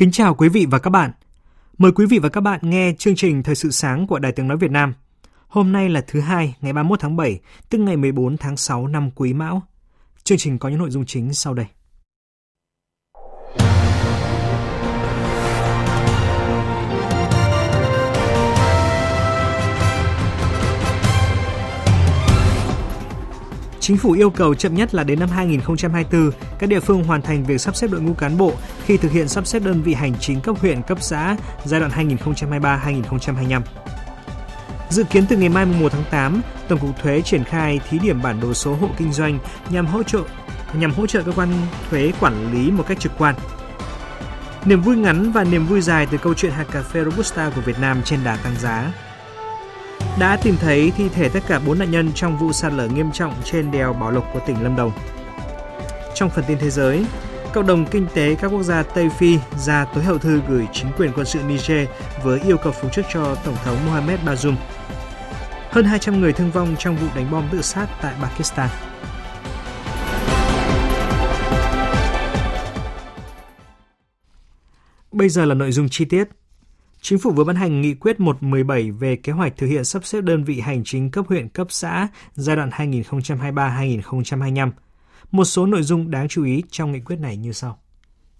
Kính chào quý vị và các bạn. Mời quý vị và các bạn nghe chương trình Thời sự sáng của Đài Tiếng Nói Việt Nam. Hôm nay là thứ hai, ngày 31 tháng 7, tức ngày 14 tháng 6 năm Quý Mão. Chương trình có những nội dung chính sau đây. Chính phủ yêu cầu chậm nhất là đến năm 2024, các địa phương hoàn thành việc sắp xếp đội ngũ cán bộ khi thực hiện sắp xếp đơn vị hành chính cấp huyện, cấp xã giai đoạn 2023-2025. Dự kiến từ ngày mai 1 tháng 8, Tổng cục Thuế triển khai thí điểm bản đồ số hộ kinh doanh nhằm hỗ trợ nhằm hỗ trợ cơ quan thuế quản lý một cách trực quan. Niềm vui ngắn và niềm vui dài từ câu chuyện hạt cà phê Robusta của Việt Nam trên đà tăng giá đã tìm thấy thi thể tất cả 4 nạn nhân trong vụ sạt lở nghiêm trọng trên đèo Bảo Lộc của tỉnh Lâm Đồng. Trong phần tin thế giới, cộng đồng kinh tế các quốc gia Tây Phi ra tối hậu thư gửi chính quyền quân sự Niger với yêu cầu phục chức cho Tổng thống Mohamed Bazoum. Hơn 200 người thương vong trong vụ đánh bom tự sát tại Pakistan. Bây giờ là nội dung chi tiết. Chính phủ vừa ban hành nghị quyết 117 về kế hoạch thực hiện sắp xếp đơn vị hành chính cấp huyện cấp xã giai đoạn 2023-2025. Một số nội dung đáng chú ý trong nghị quyết này như sau.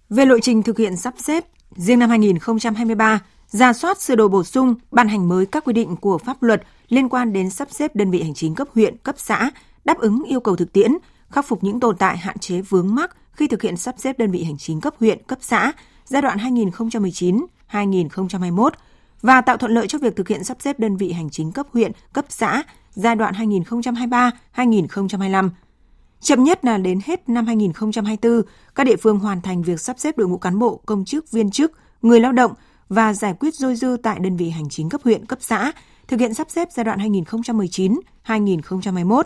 Về lộ trình thực hiện sắp xếp, riêng năm 2023, ra soát sửa đổi bổ sung, ban hành mới các quy định của pháp luật liên quan đến sắp xếp đơn vị hành chính cấp huyện, cấp xã, đáp ứng yêu cầu thực tiễn, khắc phục những tồn tại hạn chế vướng mắc khi thực hiện sắp xếp đơn vị hành chính cấp huyện, cấp xã giai đoạn 2019 2021 và tạo thuận lợi cho việc thực hiện sắp xếp đơn vị hành chính cấp huyện, cấp xã giai đoạn 2023-2025. Chậm nhất là đến hết năm 2024, các địa phương hoàn thành việc sắp xếp đội ngũ cán bộ, công chức, viên chức, người lao động và giải quyết dôi dư tại đơn vị hành chính cấp huyện, cấp xã, thực hiện sắp xếp giai đoạn 2019-2021.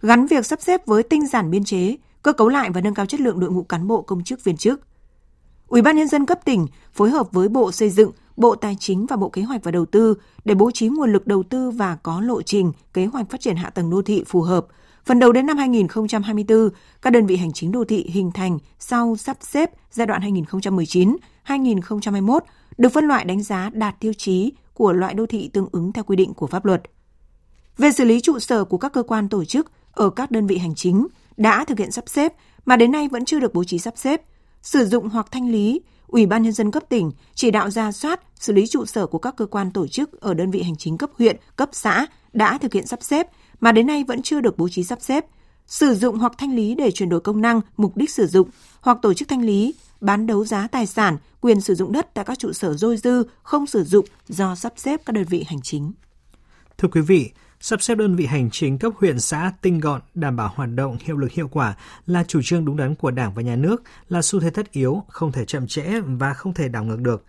Gắn việc sắp xếp với tinh giản biên chế, cơ cấu lại và nâng cao chất lượng đội ngũ cán bộ công chức viên chức. Ủy ban nhân dân cấp tỉnh phối hợp với Bộ Xây dựng, Bộ Tài chính và Bộ Kế hoạch và Đầu tư để bố trí nguồn lực đầu tư và có lộ trình, kế hoạch phát triển hạ tầng đô thị phù hợp. Phần đầu đến năm 2024, các đơn vị hành chính đô thị hình thành sau sắp xếp giai đoạn 2019-2021 được phân loại đánh giá đạt tiêu chí của loại đô thị tương ứng theo quy định của pháp luật. Về xử lý trụ sở của các cơ quan tổ chức ở các đơn vị hành chính đã thực hiện sắp xếp mà đến nay vẫn chưa được bố trí sắp xếp, sử dụng hoặc thanh lý, Ủy ban nhân dân cấp tỉnh chỉ đạo ra soát, xử lý trụ sở của các cơ quan tổ chức ở đơn vị hành chính cấp huyện, cấp xã đã thực hiện sắp xếp mà đến nay vẫn chưa được bố trí sắp xếp, sử dụng hoặc thanh lý để chuyển đổi công năng, mục đích sử dụng hoặc tổ chức thanh lý, bán đấu giá tài sản, quyền sử dụng đất tại các trụ sở dôi dư không sử dụng do sắp xếp các đơn vị hành chính. Thưa quý vị, Sắp xếp đơn vị hành chính cấp huyện xã tinh gọn, đảm bảo hoạt động hiệu lực hiệu quả là chủ trương đúng đắn của Đảng và Nhà nước, là xu thế tất yếu, không thể chậm trễ và không thể đảo ngược được.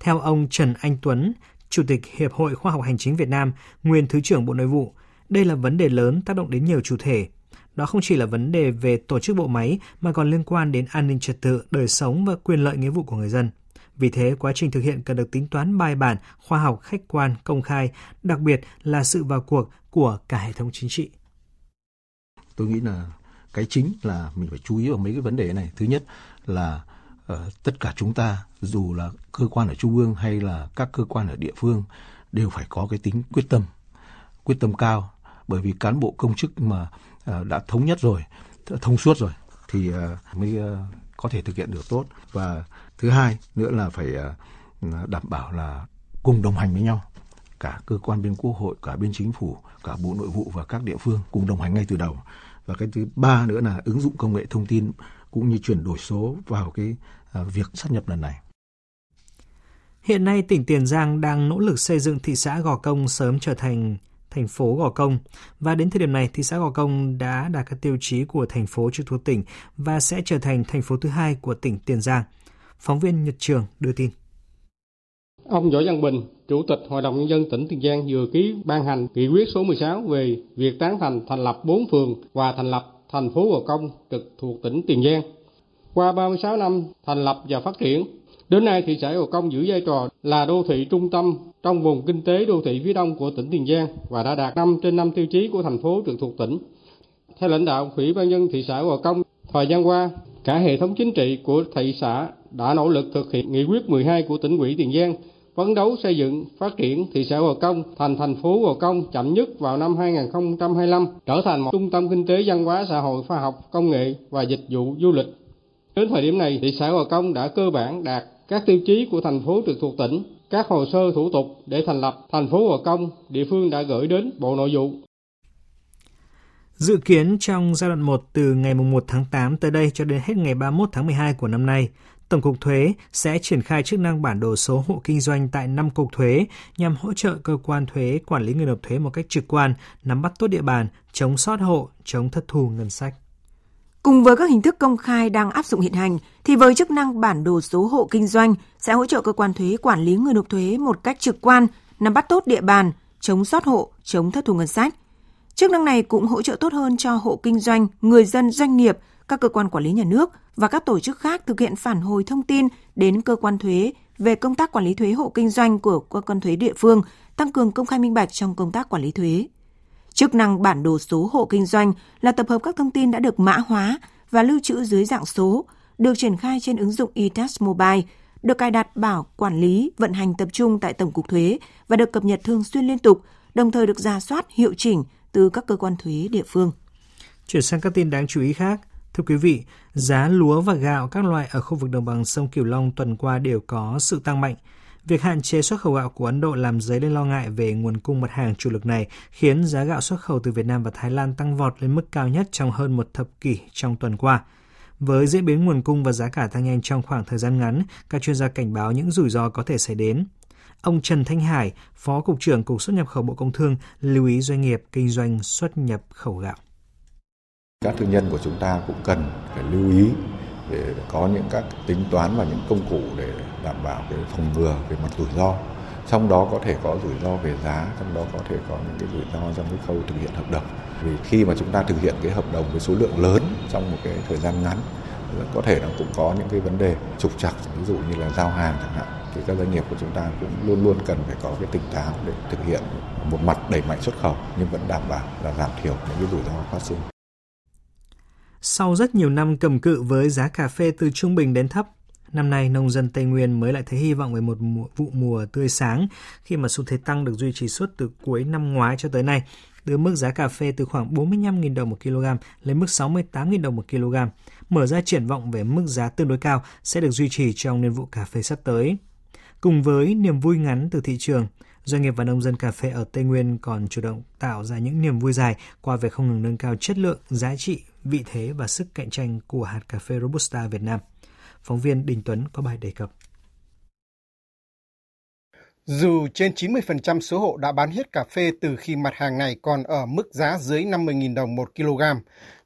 Theo ông Trần Anh Tuấn, Chủ tịch Hiệp hội Khoa học Hành chính Việt Nam, nguyên Thứ trưởng Bộ Nội vụ, đây là vấn đề lớn tác động đến nhiều chủ thể. Đó không chỉ là vấn đề về tổ chức bộ máy mà còn liên quan đến an ninh trật tự, đời sống và quyền lợi nghĩa vụ của người dân. Vì thế, quá trình thực hiện cần được tính toán bài bản, khoa học, khách quan, công khai, đặc biệt là sự vào cuộc của cả hệ thống chính trị. Tôi nghĩ là cái chính là mình phải chú ý vào mấy cái vấn đề này. Thứ nhất là uh, tất cả chúng ta, dù là cơ quan ở trung ương hay là các cơ quan ở địa phương, đều phải có cái tính quyết tâm, quyết tâm cao. Bởi vì cán bộ công chức mà uh, đã thống nhất rồi, thông suốt rồi, thì uh, mới uh, có thể thực hiện được tốt. Và thứ hai nữa là phải ờ, đảm bảo là cùng đồng hành với nhau cả cơ quan bên quốc hội, cả bên chính phủ, cả bộ nội vụ và các địa phương cùng đồng hành ngay từ đầu và cái thứ ba nữa là ứng dụng công nghệ thông tin cũng như chuyển đổi số vào cái ờ, việc sát nhập lần này. Hiện nay tỉnh Tiền Giang đang nỗ lực xây dựng thị xã Gò Công sớm trở thành thành phố Gò Công và đến thời điểm này, thị xã Gò Công đã đạt các tiêu chí của thành phố trực thuộc tỉnh và sẽ trở thành thành phố thứ hai của tỉnh Tiền Giang. Phóng viên Nhật Trường đưa tin. Ông Võ Văn Bình, Chủ tịch Hội đồng Nhân dân tỉnh Tiền Giang vừa ký ban hành nghị quyết số 16 về việc tán thành thành lập 4 phường và thành lập thành phố Gò Công trực thuộc tỉnh Tiền Giang. Qua 36 năm thành lập và phát triển, đến nay thị xã Gò Công giữ vai trò là đô thị trung tâm trong vùng kinh tế đô thị phía đông của tỉnh Tiền Giang và đã đạt 5 trên 5 tiêu chí của thành phố trực thuộc tỉnh. Theo lãnh đạo Ủy ban nhân thị xã Gò Công, thời gian qua, cả hệ thống chính trị của thị xã đã nỗ lực thực hiện nghị quyết 12 của tỉnh ủy Tiền Giang phấn đấu xây dựng phát triển thị xã Gò Công thành thành phố Gò Công chậm nhất vào năm 2025, trở thành một trung tâm kinh tế văn hóa xã hội khoa học công nghệ và dịch vụ du lịch. Đến thời điểm này, thị xã Gò Công đã cơ bản đạt các tiêu chí của thành phố trực thuộc tỉnh. Các hồ sơ thủ tục để thành lập thành phố Gò Công, địa phương đã gửi đến Bộ Nội vụ. Dự kiến trong giai đoạn 1 từ ngày 1 tháng 8 tới đây cho đến hết ngày 31 tháng 12 của năm nay, Tổng cục Thuế sẽ triển khai chức năng bản đồ số hộ kinh doanh tại 5 cục thuế nhằm hỗ trợ cơ quan thuế quản lý người nộp thuế một cách trực quan, nắm bắt tốt địa bàn, chống sót hộ, chống thất thu ngân sách. Cùng với các hình thức công khai đang áp dụng hiện hành, thì với chức năng bản đồ số hộ kinh doanh sẽ hỗ trợ cơ quan thuế quản lý người nộp thuế một cách trực quan, nắm bắt tốt địa bàn, chống sót hộ, chống thất thu ngân sách. Chức năng này cũng hỗ trợ tốt hơn cho hộ kinh doanh, người dân doanh nghiệp, các cơ quan quản lý nhà nước và các tổ chức khác thực hiện phản hồi thông tin đến cơ quan thuế về công tác quản lý thuế hộ kinh doanh của cơ quan thuế địa phương, tăng cường công khai minh bạch trong công tác quản lý thuế. Chức năng bản đồ số hộ kinh doanh là tập hợp các thông tin đã được mã hóa và lưu trữ dưới dạng số, được triển khai trên ứng dụng eTax Mobile, được cài đặt bảo quản lý, vận hành tập trung tại Tổng cục Thuế và được cập nhật thường xuyên liên tục, đồng thời được ra soát hiệu chỉnh từ các cơ quan thuế địa phương. Chuyển sang các tin đáng chú ý khác, Thưa quý vị, giá lúa và gạo các loại ở khu vực đồng bằng sông Cửu Long tuần qua đều có sự tăng mạnh. Việc hạn chế xuất khẩu gạo của Ấn Độ làm dấy lên lo ngại về nguồn cung mặt hàng chủ lực này, khiến giá gạo xuất khẩu từ Việt Nam và Thái Lan tăng vọt lên mức cao nhất trong hơn một thập kỷ trong tuần qua. Với diễn biến nguồn cung và giá cả tăng nhanh trong khoảng thời gian ngắn, các chuyên gia cảnh báo những rủi ro có thể xảy đến. Ông Trần Thanh Hải, Phó Cục trưởng Cục xuất nhập khẩu Bộ Công Thương, lưu ý doanh nghiệp kinh doanh xuất nhập khẩu gạo. Các thương nhân của chúng ta cũng cần phải lưu ý để có những các tính toán và những công cụ để đảm bảo cái phòng ngừa về mặt rủi ro. Trong đó có thể có rủi ro về giá, trong đó có thể có những cái rủi ro trong cái khâu thực hiện hợp đồng. Vì khi mà chúng ta thực hiện cái hợp đồng với số lượng lớn trong một cái thời gian ngắn có thể nó cũng có những cái vấn đề trục trặc ví dụ như là giao hàng chẳng hạn thì các doanh nghiệp của chúng ta cũng luôn luôn cần phải có cái tỉnh táo để thực hiện một mặt đẩy mạnh xuất khẩu nhưng vẫn đảm bảo là giảm thiểu những cái rủi ro phát sinh. Sau rất nhiều năm cầm cự với giá cà phê từ trung bình đến thấp, năm nay nông dân Tây Nguyên mới lại thấy hy vọng về một mùa, vụ mùa tươi sáng khi mà xu thế tăng được duy trì suốt từ cuối năm ngoái cho tới nay, đưa mức giá cà phê từ khoảng 45.000 đồng một kg lên mức 68.000 đồng một kg, mở ra triển vọng về mức giá tương đối cao sẽ được duy trì trong niên vụ cà phê sắp tới. Cùng với niềm vui ngắn từ thị trường, doanh nghiệp và nông dân cà phê ở Tây Nguyên còn chủ động tạo ra những niềm vui dài qua việc không ngừng nâng cao chất lượng, giá trị, vị thế và sức cạnh tranh của hạt cà phê Robusta Việt Nam. Phóng viên Đình Tuấn có bài đề cập. Dù trên 90% số hộ đã bán hết cà phê từ khi mặt hàng này còn ở mức giá dưới 50.000 đồng một kg,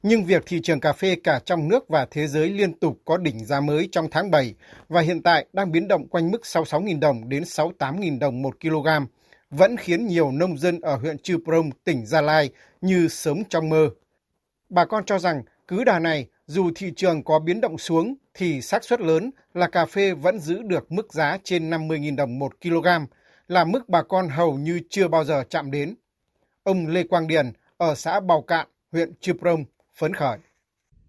nhưng việc thị trường cà phê cả trong nước và thế giới liên tục có đỉnh giá mới trong tháng 7 và hiện tại đang biến động quanh mức 66.000 đồng đến 68.000 đồng một kg, vẫn khiến nhiều nông dân ở huyện Chư Prong, tỉnh Gia Lai như sống trong mơ. Bà con cho rằng cứ đà này, dù thị trường có biến động xuống thì xác suất lớn là cà phê vẫn giữ được mức giá trên 50.000 đồng một kg, là mức bà con hầu như chưa bao giờ chạm đến. Ông Lê Quang Điền ở xã Bào Cạn, huyện Chư Prông phấn khởi.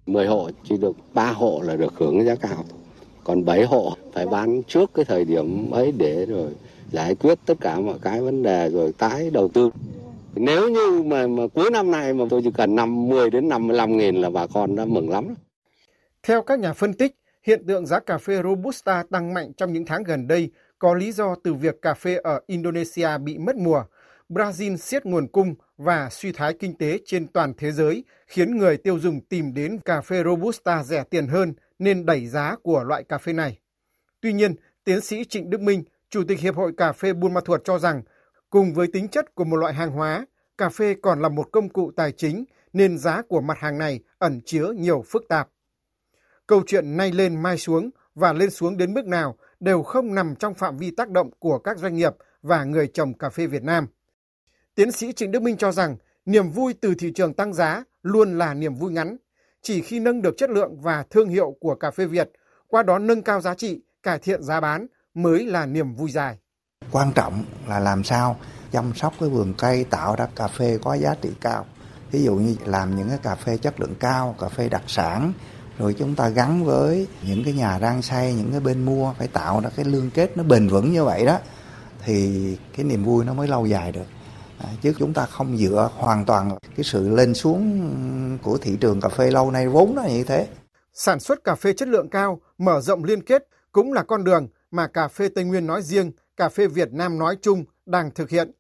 10 hộ chỉ được 3 hộ là được hưởng giá cao. Còn 7 hộ phải bán trước cái thời điểm ấy để rồi giải quyết tất cả mọi cái vấn đề rồi tái đầu tư. Nếu như mà, mà cuối năm nay mà tôi chỉ cần 50 đến 55 nghìn là bà con đã mừng lắm. Theo các nhà phân tích, hiện tượng giá cà phê Robusta tăng mạnh trong những tháng gần đây có lý do từ việc cà phê ở Indonesia bị mất mùa, Brazil siết nguồn cung và suy thoái kinh tế trên toàn thế giới khiến người tiêu dùng tìm đến cà phê Robusta rẻ tiền hơn nên đẩy giá của loại cà phê này. Tuy nhiên, tiến sĩ Trịnh Đức Minh, Chủ tịch Hiệp hội Cà phê Buôn Ma Thuột cho rằng, cùng với tính chất của một loại hàng hóa, cà phê còn là một công cụ tài chính nên giá của mặt hàng này ẩn chứa nhiều phức tạp. Câu chuyện nay lên mai xuống và lên xuống đến mức nào đều không nằm trong phạm vi tác động của các doanh nghiệp và người trồng cà phê Việt Nam. Tiến sĩ Trịnh Đức Minh cho rằng niềm vui từ thị trường tăng giá luôn là niềm vui ngắn. Chỉ khi nâng được chất lượng và thương hiệu của cà phê Việt, qua đó nâng cao giá trị, cải thiện giá bán mới là niềm vui dài. Quan trọng là làm sao chăm sóc cái vườn cây tạo ra cà phê có giá trị cao. Ví dụ như làm những cái cà phê chất lượng cao, cà phê đặc sản, rồi chúng ta gắn với những cái nhà rang xay, những cái bên mua phải tạo ra cái liên kết nó bền vững như vậy đó thì cái niềm vui nó mới lâu dài được. À, chứ chúng ta không dựa hoàn toàn cái sự lên xuống của thị trường cà phê lâu nay vốn nó như thế. Sản xuất cà phê chất lượng cao, mở rộng liên kết cũng là con đường mà cà phê Tây Nguyên nói riêng, cà phê Việt Nam nói chung đang thực hiện.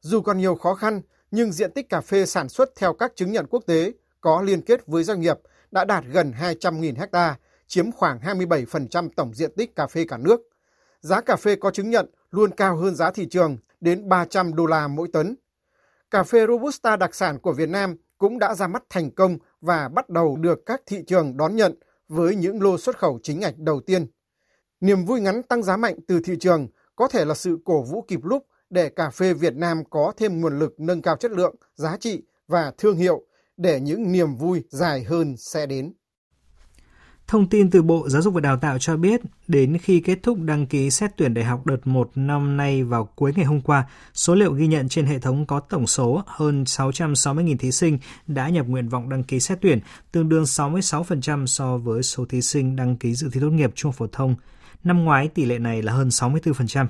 Dù còn nhiều khó khăn, nhưng diện tích cà phê sản xuất theo các chứng nhận quốc tế có liên kết với doanh nghiệp đã đạt gần 200.000 ha, chiếm khoảng 27% tổng diện tích cà phê cả nước. Giá cà phê có chứng nhận luôn cao hơn giá thị trường đến 300 đô la mỗi tấn. Cà phê Robusta đặc sản của Việt Nam cũng đã ra mắt thành công và bắt đầu được các thị trường đón nhận với những lô xuất khẩu chính ngạch đầu tiên. Niềm vui ngắn tăng giá mạnh từ thị trường có thể là sự cổ vũ kịp lúc để cà phê Việt Nam có thêm nguồn lực nâng cao chất lượng, giá trị và thương hiệu để những niềm vui dài hơn sẽ đến. Thông tin từ Bộ Giáo dục và Đào tạo cho biết, đến khi kết thúc đăng ký xét tuyển đại học đợt 1 năm nay vào cuối ngày hôm qua, số liệu ghi nhận trên hệ thống có tổng số hơn 660.000 thí sinh đã nhập nguyện vọng đăng ký xét tuyển, tương đương 66% so với số thí sinh đăng ký dự thi tốt nghiệp trung phổ thông. Năm ngoái tỷ lệ này là hơn 64%.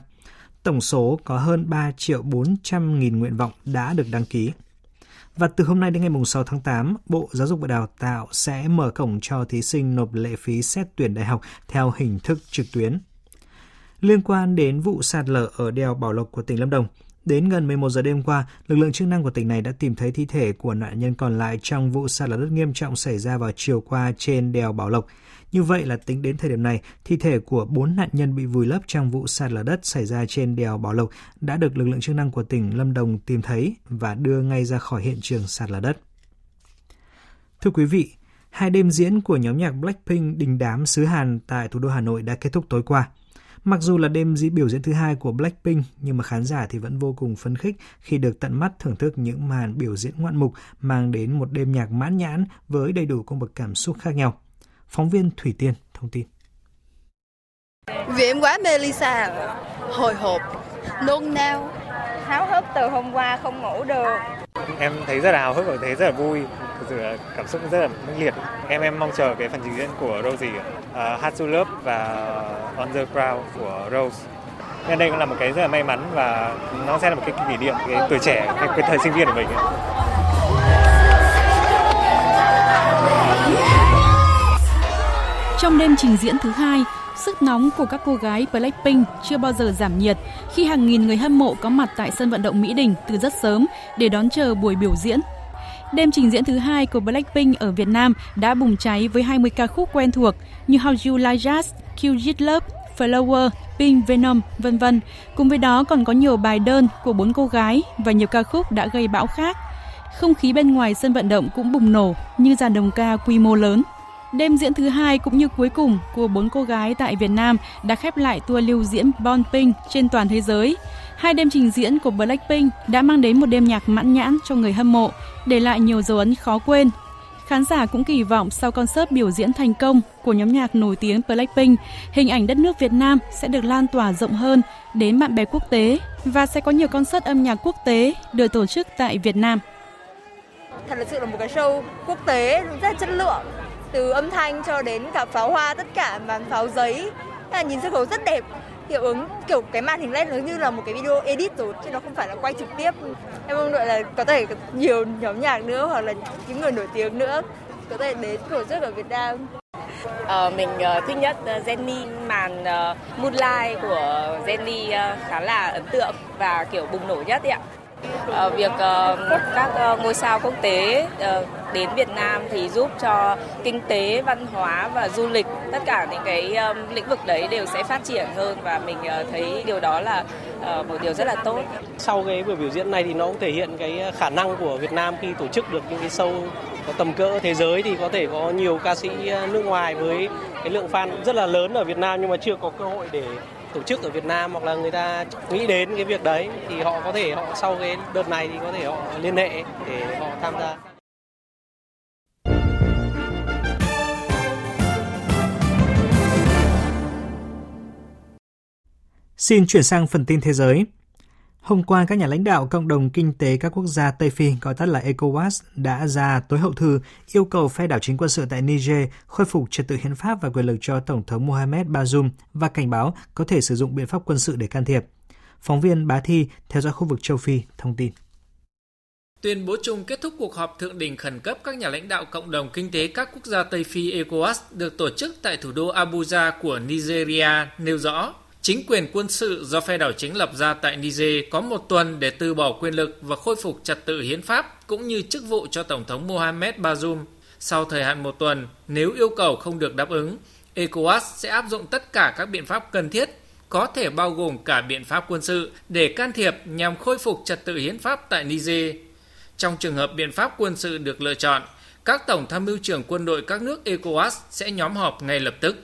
Tổng số có hơn 3 triệu 400 nghìn nguyện vọng đã được đăng ký. Và từ hôm nay đến ngày 6 tháng 8, Bộ Giáo dục và Đào tạo sẽ mở cổng cho thí sinh nộp lệ phí xét tuyển đại học theo hình thức trực tuyến. Liên quan đến vụ sạt lở ở đèo Bảo Lộc của tỉnh Lâm Đồng, Đến gần 11 giờ đêm qua, lực lượng chức năng của tỉnh này đã tìm thấy thi thể của nạn nhân còn lại trong vụ sạt lở đất nghiêm trọng xảy ra vào chiều qua trên đèo Bảo Lộc. Như vậy là tính đến thời điểm này, thi thể của 4 nạn nhân bị vùi lấp trong vụ sạt lở đất xảy ra trên đèo Bảo Lộc đã được lực lượng chức năng của tỉnh Lâm Đồng tìm thấy và đưa ngay ra khỏi hiện trường sạt lở đất. Thưa quý vị, hai đêm diễn của nhóm nhạc Blackpink đình đám xứ Hàn tại thủ đô Hà Nội đã kết thúc tối qua. Mặc dù là đêm diễn biểu diễn thứ hai của Blackpink, nhưng mà khán giả thì vẫn vô cùng phấn khích khi được tận mắt thưởng thức những màn biểu diễn ngoạn mục mang đến một đêm nhạc mãn nhãn với đầy đủ cung bậc cảm xúc khác nhau. Phóng viên Thủy Tiên thông tin. Vì em quá mê Lisa, hồi hộp, nôn nao, háo hức từ hôm qua không ngủ được. Em thấy rất là hào hức và thấy rất là vui, thực sự là cảm xúc rất là mãnh liệt. Em em mong chờ cái phần trình diễn của Rosie, uh, Hard to Love và On the Ground của Rose. Nên đây cũng là một cái rất là may mắn và nó sẽ là một cái kỷ niệm cái tuổi trẻ, cái, cái thời sinh viên của mình. Ấy. Trong đêm trình diễn thứ hai, sức nóng của các cô gái Blackpink chưa bao giờ giảm nhiệt khi hàng nghìn người hâm mộ có mặt tại sân vận động Mỹ Đình từ rất sớm để đón chờ buổi biểu diễn. Đêm trình diễn thứ hai của Blackpink ở Việt Nam đã bùng cháy với 20 ca khúc quen thuộc như How You Like Jazz, Kill It Love, Flower, Pink Venom, vân vân. Cùng với đó còn có nhiều bài đơn của bốn cô gái và nhiều ca khúc đã gây bão khác. Không khí bên ngoài sân vận động cũng bùng nổ như dàn đồng ca quy mô lớn. Đêm diễn thứ hai cũng như cuối cùng của bốn cô gái tại Việt Nam đã khép lại tour lưu diễn Bon Pink trên toàn thế giới. Hai đêm trình diễn của Blackpink đã mang đến một đêm nhạc mãn nhãn cho người hâm mộ, để lại nhiều dấu ấn khó quên. Khán giả cũng kỳ vọng sau concert biểu diễn thành công của nhóm nhạc nổi tiếng Blackpink, hình ảnh đất nước Việt Nam sẽ được lan tỏa rộng hơn đến bạn bè quốc tế và sẽ có nhiều concert âm nhạc quốc tế được tổ chức tại Việt Nam. Thật là sự là một cái show quốc tế rất là chất lượng từ âm thanh cho đến cả pháo hoa tất cả màn pháo giấy. Là nhìn sân khấu rất đẹp. Hiệu ứng kiểu cái màn hình led nó như là một cái video edit rồi chứ nó không phải là quay trực tiếp. Em mong đợi là có thể nhiều nhóm nhạc nữa hoặc là những người nổi tiếng nữa có thể đến tổ chức ở Việt Nam. Uh, mình uh, thích nhất uh, Jenny màn uh, Moonlight của Jenny uh, khá là ấn tượng và kiểu bùng nổ nhất ạ. Việc các ngôi sao quốc tế đến Việt Nam thì giúp cho kinh tế, văn hóa và du lịch tất cả những cái um, lĩnh vực đấy đều sẽ phát triển hơn và mình ờ, thấy điều đó là ờ, một điều rất là tốt. Sau cái buổi biểu diễn này thì nó cũng thể hiện cái khả năng của Việt Nam khi tổ chức được những cái show có tầm cỡ thế giới thì có thể có nhiều ca sĩ ờ, nước ngoài với cái lượng fan rất là lớn ở Việt Nam nhưng mà chưa có cơ hội để tổ chức ở Việt Nam hoặc là người ta nghĩ đến cái việc đấy thì họ có thể họ sau cái đợt này thì có thể họ liên hệ để họ tham gia. Xin chuyển sang phần tin thế giới. Hôm qua, các nhà lãnh đạo cộng đồng kinh tế các quốc gia Tây Phi, gọi tắt là ECOWAS, đã ra tối hậu thư yêu cầu phe đảo chính quân sự tại Niger khôi phục trật tự hiến pháp và quyền lực cho Tổng thống Mohamed Bazoum và cảnh báo có thể sử dụng biện pháp quân sự để can thiệp. Phóng viên Bá Thi theo dõi khu vực châu Phi thông tin. Tuyên bố chung kết thúc cuộc họp thượng đỉnh khẩn cấp các nhà lãnh đạo cộng đồng kinh tế các quốc gia Tây Phi ECOWAS được tổ chức tại thủ đô Abuja của Nigeria nêu rõ Chính quyền quân sự do phe đảo chính lập ra tại Niger có một tuần để từ bỏ quyền lực và khôi phục trật tự hiến pháp cũng như chức vụ cho Tổng thống Mohamed Bazoum. Sau thời hạn một tuần, nếu yêu cầu không được đáp ứng, ECOWAS sẽ áp dụng tất cả các biện pháp cần thiết, có thể bao gồm cả biện pháp quân sự để can thiệp nhằm khôi phục trật tự hiến pháp tại Niger. Trong trường hợp biện pháp quân sự được lựa chọn, các tổng tham mưu trưởng quân đội các nước ECOWAS sẽ nhóm họp ngay lập tức.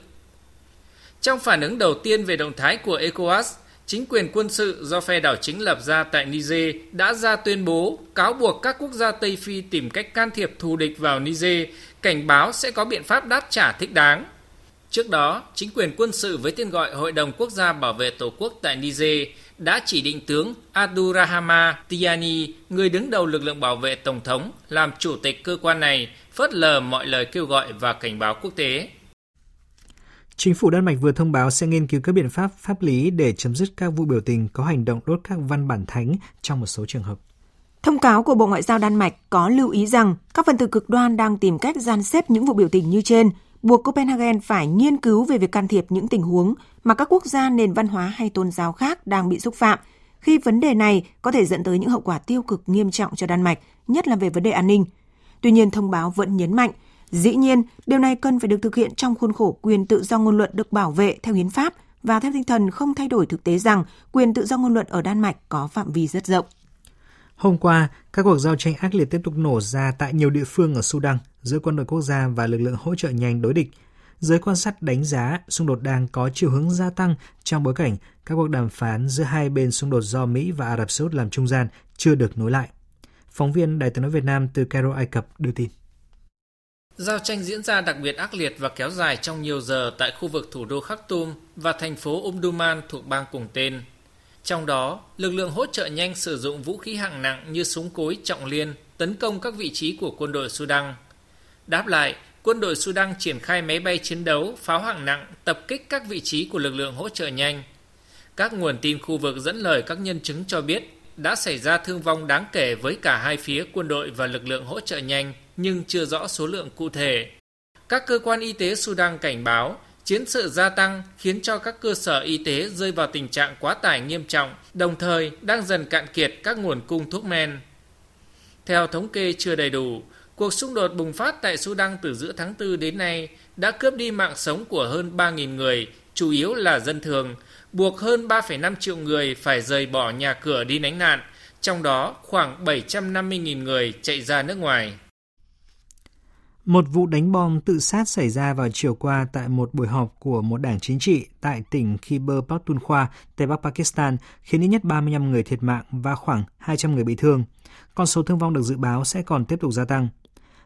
Trong phản ứng đầu tiên về động thái của ECOWAS, chính quyền quân sự do phe đảo chính lập ra tại Niger đã ra tuyên bố cáo buộc các quốc gia Tây Phi tìm cách can thiệp thù địch vào Niger, cảnh báo sẽ có biện pháp đáp trả thích đáng. Trước đó, chính quyền quân sự với tên gọi Hội đồng Quốc gia Bảo vệ Tổ quốc tại Niger đã chỉ định tướng Abdurrahman Tiani, người đứng đầu lực lượng bảo vệ Tổng thống, làm chủ tịch cơ quan này, phớt lờ mọi lời kêu gọi và cảnh báo quốc tế. Chính phủ Đan Mạch vừa thông báo sẽ nghiên cứu các biện pháp pháp lý để chấm dứt các vụ biểu tình có hành động đốt các văn bản thánh trong một số trường hợp. Thông cáo của Bộ Ngoại giao Đan Mạch có lưu ý rằng các phần tử cực đoan đang tìm cách gian xếp những vụ biểu tình như trên, buộc Copenhagen phải nghiên cứu về việc can thiệp những tình huống mà các quốc gia nền văn hóa hay tôn giáo khác đang bị xúc phạm, khi vấn đề này có thể dẫn tới những hậu quả tiêu cực nghiêm trọng cho Đan Mạch, nhất là về vấn đề an ninh. Tuy nhiên, thông báo vẫn nhấn mạnh Dĩ nhiên, điều này cần phải được thực hiện trong khuôn khổ quyền tự do ngôn luận được bảo vệ theo hiến pháp và theo tinh thần không thay đổi thực tế rằng quyền tự do ngôn luận ở Đan Mạch có phạm vi rất rộng. Hôm qua, các cuộc giao tranh ác liệt tiếp tục nổ ra tại nhiều địa phương ở Sudan giữa quân đội quốc gia và lực lượng hỗ trợ nhanh đối địch. Giới quan sát đánh giá xung đột đang có chiều hướng gia tăng trong bối cảnh các cuộc đàm phán giữa hai bên xung đột do Mỹ và Ả Rập Xê Út làm trung gian chưa được nối lại. Phóng viên Đài tiếng nói Việt Nam từ Cairo, Ai Cập đưa tin. Giao tranh diễn ra đặc biệt ác liệt và kéo dài trong nhiều giờ tại khu vực thủ đô Khartoum và thành phố Omdurman thuộc bang cùng tên. Trong đó, lực lượng hỗ trợ nhanh sử dụng vũ khí hạng nặng như súng cối trọng liên tấn công các vị trí của quân đội Sudan. Đáp lại, quân đội Sudan triển khai máy bay chiến đấu, pháo hạng nặng tập kích các vị trí của lực lượng hỗ trợ nhanh. Các nguồn tin khu vực dẫn lời các nhân chứng cho biết đã xảy ra thương vong đáng kể với cả hai phía quân đội và lực lượng hỗ trợ nhanh nhưng chưa rõ số lượng cụ thể. Các cơ quan y tế Sudan cảnh báo chiến sự gia tăng khiến cho các cơ sở y tế rơi vào tình trạng quá tải nghiêm trọng, đồng thời đang dần cạn kiệt các nguồn cung thuốc men. Theo thống kê chưa đầy đủ, cuộc xung đột bùng phát tại Sudan từ giữa tháng 4 đến nay đã cướp đi mạng sống của hơn 3.000 người, chủ yếu là dân thường, buộc hơn 3,5 triệu người phải rời bỏ nhà cửa đi lánh nạn, trong đó khoảng 750.000 người chạy ra nước ngoài. Một vụ đánh bom tự sát xảy ra vào chiều qua tại một buổi họp của một đảng chính trị tại tỉnh Khyber Pakhtunkhwa, Tây Bắc Pakistan, khiến ít nhất 35 người thiệt mạng và khoảng 200 người bị thương. Con số thương vong được dự báo sẽ còn tiếp tục gia tăng.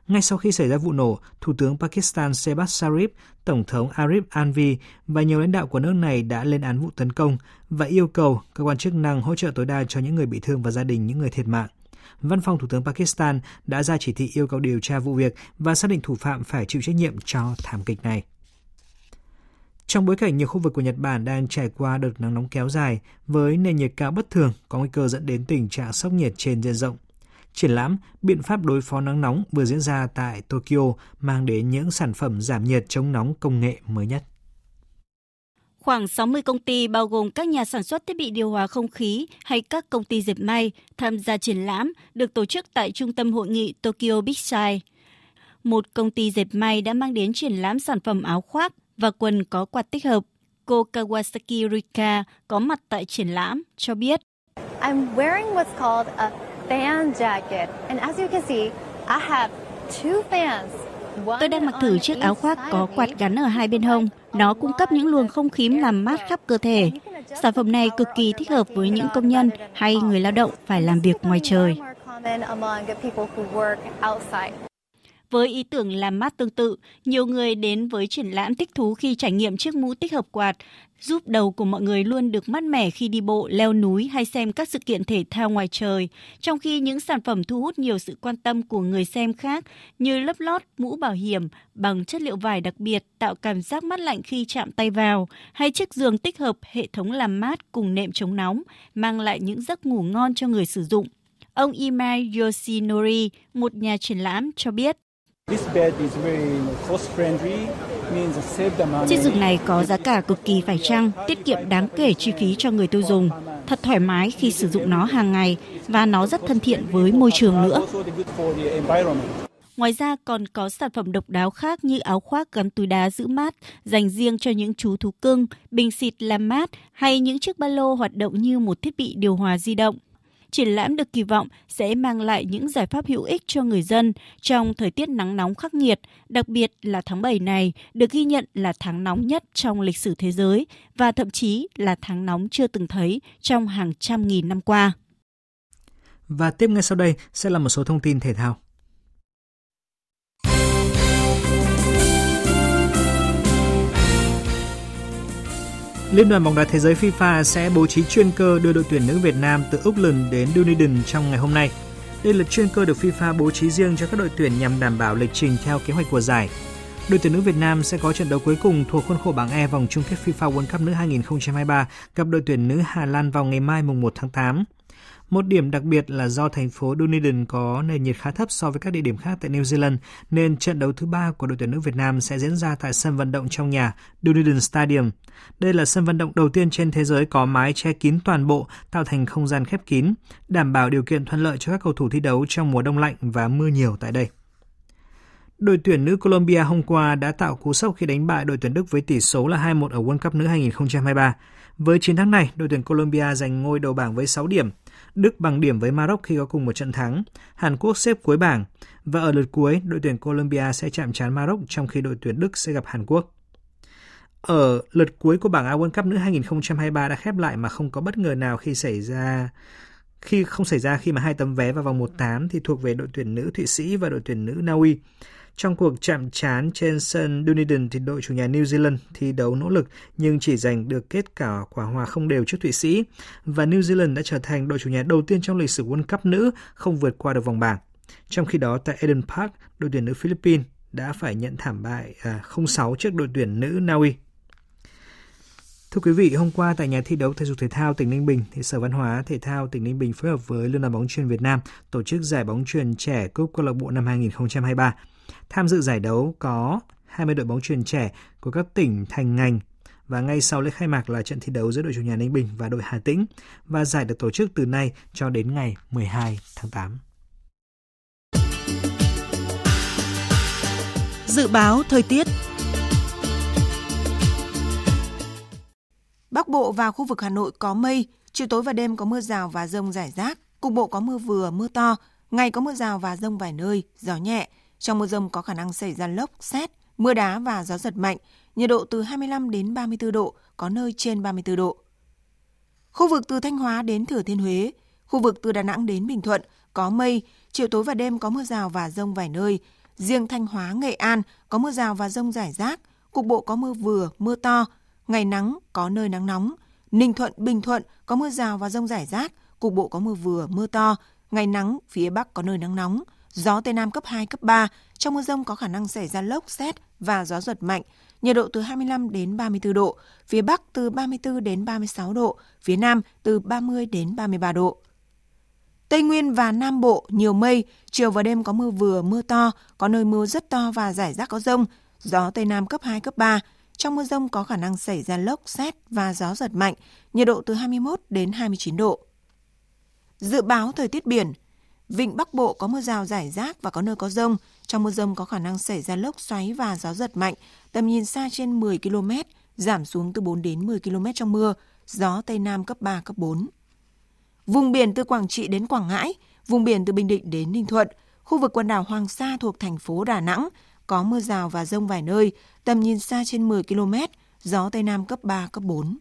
Ngay sau khi xảy ra vụ nổ, Thủ tướng Pakistan Shehbaz Sharif, Tổng thống Arif Alvi và nhiều lãnh đạo của nước này đã lên án vụ tấn công và yêu cầu cơ quan chức năng hỗ trợ tối đa cho những người bị thương và gia đình những người thiệt mạng. Văn phòng Thủ tướng Pakistan đã ra chỉ thị yêu cầu điều tra vụ việc và xác định thủ phạm phải chịu trách nhiệm cho thảm kịch này. Trong bối cảnh nhiều khu vực của Nhật Bản đang trải qua đợt nắng nóng kéo dài với nền nhiệt cao bất thường có nguy cơ dẫn đến tình trạng sốc nhiệt trên diện rộng. Triển lãm biện pháp đối phó nắng nóng vừa diễn ra tại Tokyo mang đến những sản phẩm giảm nhiệt chống nóng công nghệ mới nhất. Khoảng 60 công ty bao gồm các nhà sản xuất thiết bị điều hòa không khí hay các công ty dệt may tham gia triển lãm được tổ chức tại trung tâm hội nghị Tokyo Big Sight. Một công ty dệt may đã mang đến triển lãm sản phẩm áo khoác và quần có quạt tích hợp. Cô Kawasaki Rika có mặt tại triển lãm cho biết. I'm wearing what's called a fan jacket and as you can see, I have two fans Tôi đang mặc thử chiếc áo khoác có quạt gắn ở hai bên hông. Nó cung cấp những luồng không khí làm mát khắp cơ thể. Sản phẩm này cực kỳ thích hợp với những công nhân hay người lao động phải làm việc ngoài trời. Với ý tưởng làm mát tương tự, nhiều người đến với triển lãm thích thú khi trải nghiệm chiếc mũ tích hợp quạt, giúp đầu của mọi người luôn được mát mẻ khi đi bộ, leo núi hay xem các sự kiện thể thao ngoài trời, trong khi những sản phẩm thu hút nhiều sự quan tâm của người xem khác như lớp lót, mũ bảo hiểm bằng chất liệu vải đặc biệt tạo cảm giác mát lạnh khi chạm tay vào, hay chiếc giường tích hợp hệ thống làm mát cùng nệm chống nóng, mang lại những giấc ngủ ngon cho người sử dụng. Ông Imai Yoshinori, một nhà triển lãm, cho biết. Chiếc giường này có giá cả cực kỳ phải chăng, tiết kiệm đáng kể chi phí cho người tiêu dùng, thật thoải mái khi sử dụng nó hàng ngày và nó rất thân thiện với môi trường nữa. Ngoài ra còn có sản phẩm độc đáo khác như áo khoác gắn túi đá giữ mát dành riêng cho những chú thú cưng, bình xịt làm mát hay những chiếc ba lô hoạt động như một thiết bị điều hòa di động triển lãm được kỳ vọng sẽ mang lại những giải pháp hữu ích cho người dân trong thời tiết nắng nóng khắc nghiệt, đặc biệt là tháng 7 này được ghi nhận là tháng nóng nhất trong lịch sử thế giới và thậm chí là tháng nóng chưa từng thấy trong hàng trăm nghìn năm qua. Và tiếp ngay sau đây sẽ là một số thông tin thể thao. Liên đoàn bóng đá thế giới FIFA sẽ bố trí chuyên cơ đưa đội tuyển nữ Việt Nam từ Auckland đến Dunedin trong ngày hôm nay. Đây là chuyên cơ được FIFA bố trí riêng cho các đội tuyển nhằm đảm bảo lịch trình theo kế hoạch của giải. Đội tuyển nữ Việt Nam sẽ có trận đấu cuối cùng thuộc khuôn khổ bảng E vòng chung kết FIFA World Cup nữ 2023 gặp đội tuyển nữ Hà Lan vào ngày mai mùng 1 tháng 8. Một điểm đặc biệt là do thành phố Dunedin có nền nhiệt khá thấp so với các địa điểm khác tại New Zealand, nên trận đấu thứ ba của đội tuyển nữ Việt Nam sẽ diễn ra tại sân vận động trong nhà Dunedin Stadium. Đây là sân vận động đầu tiên trên thế giới có mái che kín toàn bộ, tạo thành không gian khép kín, đảm bảo điều kiện thuận lợi cho các cầu thủ thi đấu trong mùa đông lạnh và mưa nhiều tại đây. Đội tuyển nữ Colombia hôm qua đã tạo cú sốc khi đánh bại đội tuyển Đức với tỷ số là 2-1 ở World Cup nữ 2023. Với chiến thắng này, đội tuyển Colombia giành ngôi đầu bảng với 6 điểm. Đức bằng điểm với Maroc khi có cùng một trận thắng. Hàn Quốc xếp cuối bảng. Và ở lượt cuối, đội tuyển Colombia sẽ chạm trán Maroc trong khi đội tuyển Đức sẽ gặp Hàn Quốc. Ở lượt cuối của bảng A World Cup nữ 2023 đã khép lại mà không có bất ngờ nào khi xảy ra khi không xảy ra khi mà hai tấm vé vào vòng 1/8 thì thuộc về đội tuyển nữ Thụy Sĩ và đội tuyển nữ Na Uy. Trong cuộc chạm trán trên sân Dunedin thì đội chủ nhà New Zealand thi đấu nỗ lực nhưng chỉ giành được kết quả quả hòa không đều trước Thụy Sĩ và New Zealand đã trở thành đội chủ nhà đầu tiên trong lịch sử World Cup nữ không vượt qua được vòng bảng. Trong khi đó tại Eden Park, đội tuyển nữ Philippines đã phải nhận thảm bại à, 0-6 trước đội tuyển nữ Na Uy. Thưa quý vị, hôm qua tại nhà thi đấu thể dục thể thao tỉnh Ninh Bình, thì Sở Văn hóa Thể thao tỉnh Ninh Bình phối hợp với Liên đoàn bóng chuyền Việt Nam tổ chức giải bóng chuyền trẻ cúp câu lạc bộ năm 2023. Tham dự giải đấu có 20 đội bóng chuyền trẻ của các tỉnh thành ngành và ngay sau lễ khai mạc là trận thi đấu giữa đội chủ nhà Ninh Bình và đội Hà Tĩnh và giải được tổ chức từ nay cho đến ngày 12 tháng 8. Dự báo thời tiết Bắc Bộ và khu vực Hà Nội có mây, chiều tối và đêm có mưa rào và rông rải rác, cục bộ có mưa vừa, mưa to, ngày có mưa rào và rông vài nơi, gió nhẹ. Trong mưa rông có khả năng xảy ra lốc, xét, mưa đá và gió giật mạnh, nhiệt độ từ 25 đến 34 độ, có nơi trên 34 độ. Khu vực từ Thanh Hóa đến Thừa Thiên Huế, khu vực từ Đà Nẵng đến Bình Thuận có mây, chiều tối và đêm có mưa rào và rông vài nơi. Riêng Thanh Hóa, Nghệ An có mưa rào và rông rải rác, cục bộ có mưa vừa, mưa to, ngày nắng, có nơi nắng nóng. Ninh Thuận, Bình Thuận có mưa rào và rông rải rác, cục bộ có mưa vừa, mưa to, ngày nắng, phía Bắc có nơi nắng nóng. Gió Tây Nam cấp 2, cấp 3, trong mưa rông có khả năng xảy ra lốc, xét và gió giật mạnh, nhiệt độ từ 25 đến 34 độ, phía Bắc từ 34 đến 36 độ, phía Nam từ 30 đến 33 độ. Tây Nguyên và Nam Bộ nhiều mây, chiều và đêm có mưa vừa, mưa to, có nơi mưa rất to và rải rác có rông, gió Tây Nam cấp 2, cấp 3, Trong mưa rông có khả năng xảy ra lốc, xét và gió giật mạnh, nhiệt độ từ 21 đến 29 độ. Dự báo thời tiết biển, Vịnh Bắc Bộ có mưa rào rải rác và có nơi có rông. Trong mưa rông có khả năng xảy ra lốc xoáy và gió giật mạnh, tầm nhìn xa trên 10 km, giảm xuống từ 4 đến 10 km trong mưa, gió Tây Nam cấp 3, cấp 4. Vùng biển từ Quảng Trị đến Quảng Ngãi, vùng biển từ Bình Định đến Ninh Thuận, khu vực quần đảo Hoàng Sa thuộc thành phố Đà Nẵng, có mưa rào và rông vài nơi, tầm nhìn xa trên 10 km, gió Tây Nam cấp 3, cấp 4.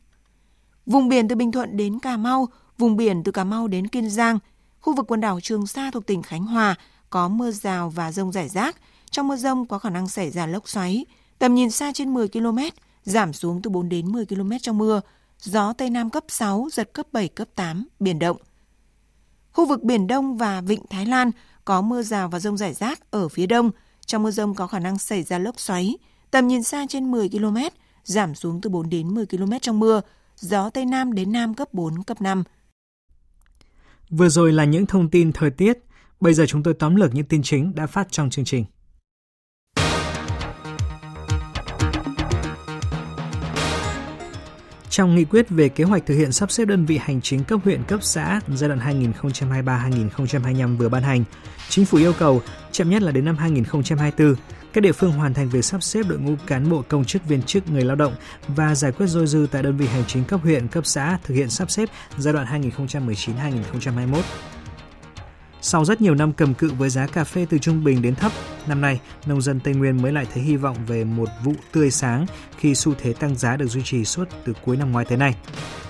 Vùng biển từ Bình Thuận đến Cà Mau, vùng biển từ Cà Mau đến Kiên Giang, khu vực quần đảo Trường Sa thuộc tỉnh Khánh Hòa có mưa rào và rông rải rác. Trong mưa rông có khả năng xảy ra lốc xoáy, tầm nhìn xa trên 10 km, giảm xuống từ 4 đến 10 km trong mưa, gió Tây Nam cấp 6, giật cấp 7, cấp 8, biển động. Khu vực Biển Đông và Vịnh Thái Lan có mưa rào và rông rải rác ở phía đông. Trong mưa rông có khả năng xảy ra lốc xoáy, tầm nhìn xa trên 10 km, giảm xuống từ 4 đến 10 km trong mưa, gió Tây Nam đến Nam cấp 4, cấp 5. Vừa rồi là những thông tin thời tiết, bây giờ chúng tôi tóm lược những tin chính đã phát trong chương trình. Trong nghị quyết về kế hoạch thực hiện sắp xếp đơn vị hành chính cấp huyện cấp xã giai đoạn 2023-2025 vừa ban hành, chính phủ yêu cầu chậm nhất là đến năm 2024, các địa phương hoàn thành việc sắp xếp đội ngũ cán bộ công chức viên chức người lao động và giải quyết dôi dư tại đơn vị hành chính cấp huyện, cấp xã thực hiện sắp xếp giai đoạn 2019-2021. Sau rất nhiều năm cầm cự với giá cà phê từ trung bình đến thấp, năm nay nông dân Tây Nguyên mới lại thấy hy vọng về một vụ tươi sáng khi xu thế tăng giá được duy trì suốt từ cuối năm ngoái tới nay.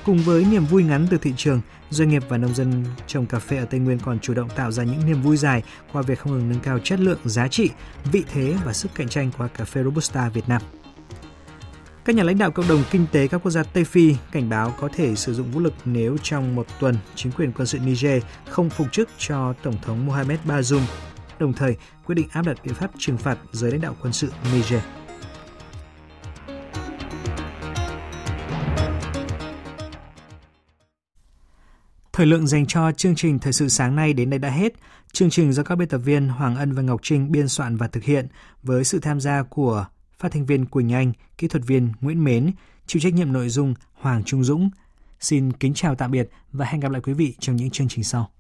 Cùng với niềm vui ngắn từ thị trường, doanh nghiệp và nông dân trồng cà phê ở Tây Nguyên còn chủ động tạo ra những niềm vui dài qua việc không ngừng nâng cao chất lượng, giá trị, vị thế và sức cạnh tranh của cà phê Robusta Việt Nam. Các nhà lãnh đạo cộng đồng kinh tế các quốc gia Tây Phi cảnh báo có thể sử dụng vũ lực nếu trong một tuần chính quyền quân sự Niger không phục chức cho Tổng thống Mohamed Bazoum, đồng thời quyết định áp đặt biện pháp trừng phạt giới lãnh đạo quân sự Niger. Thời lượng dành cho chương trình Thời sự sáng nay đến đây đã hết. Chương trình do các biên tập viên Hoàng Ân và Ngọc Trinh biên soạn và thực hiện với sự tham gia của phát thanh viên Quỳnh Anh, kỹ thuật viên Nguyễn Mến, chịu trách nhiệm nội dung Hoàng Trung Dũng. Xin kính chào tạm biệt và hẹn gặp lại quý vị trong những chương trình sau.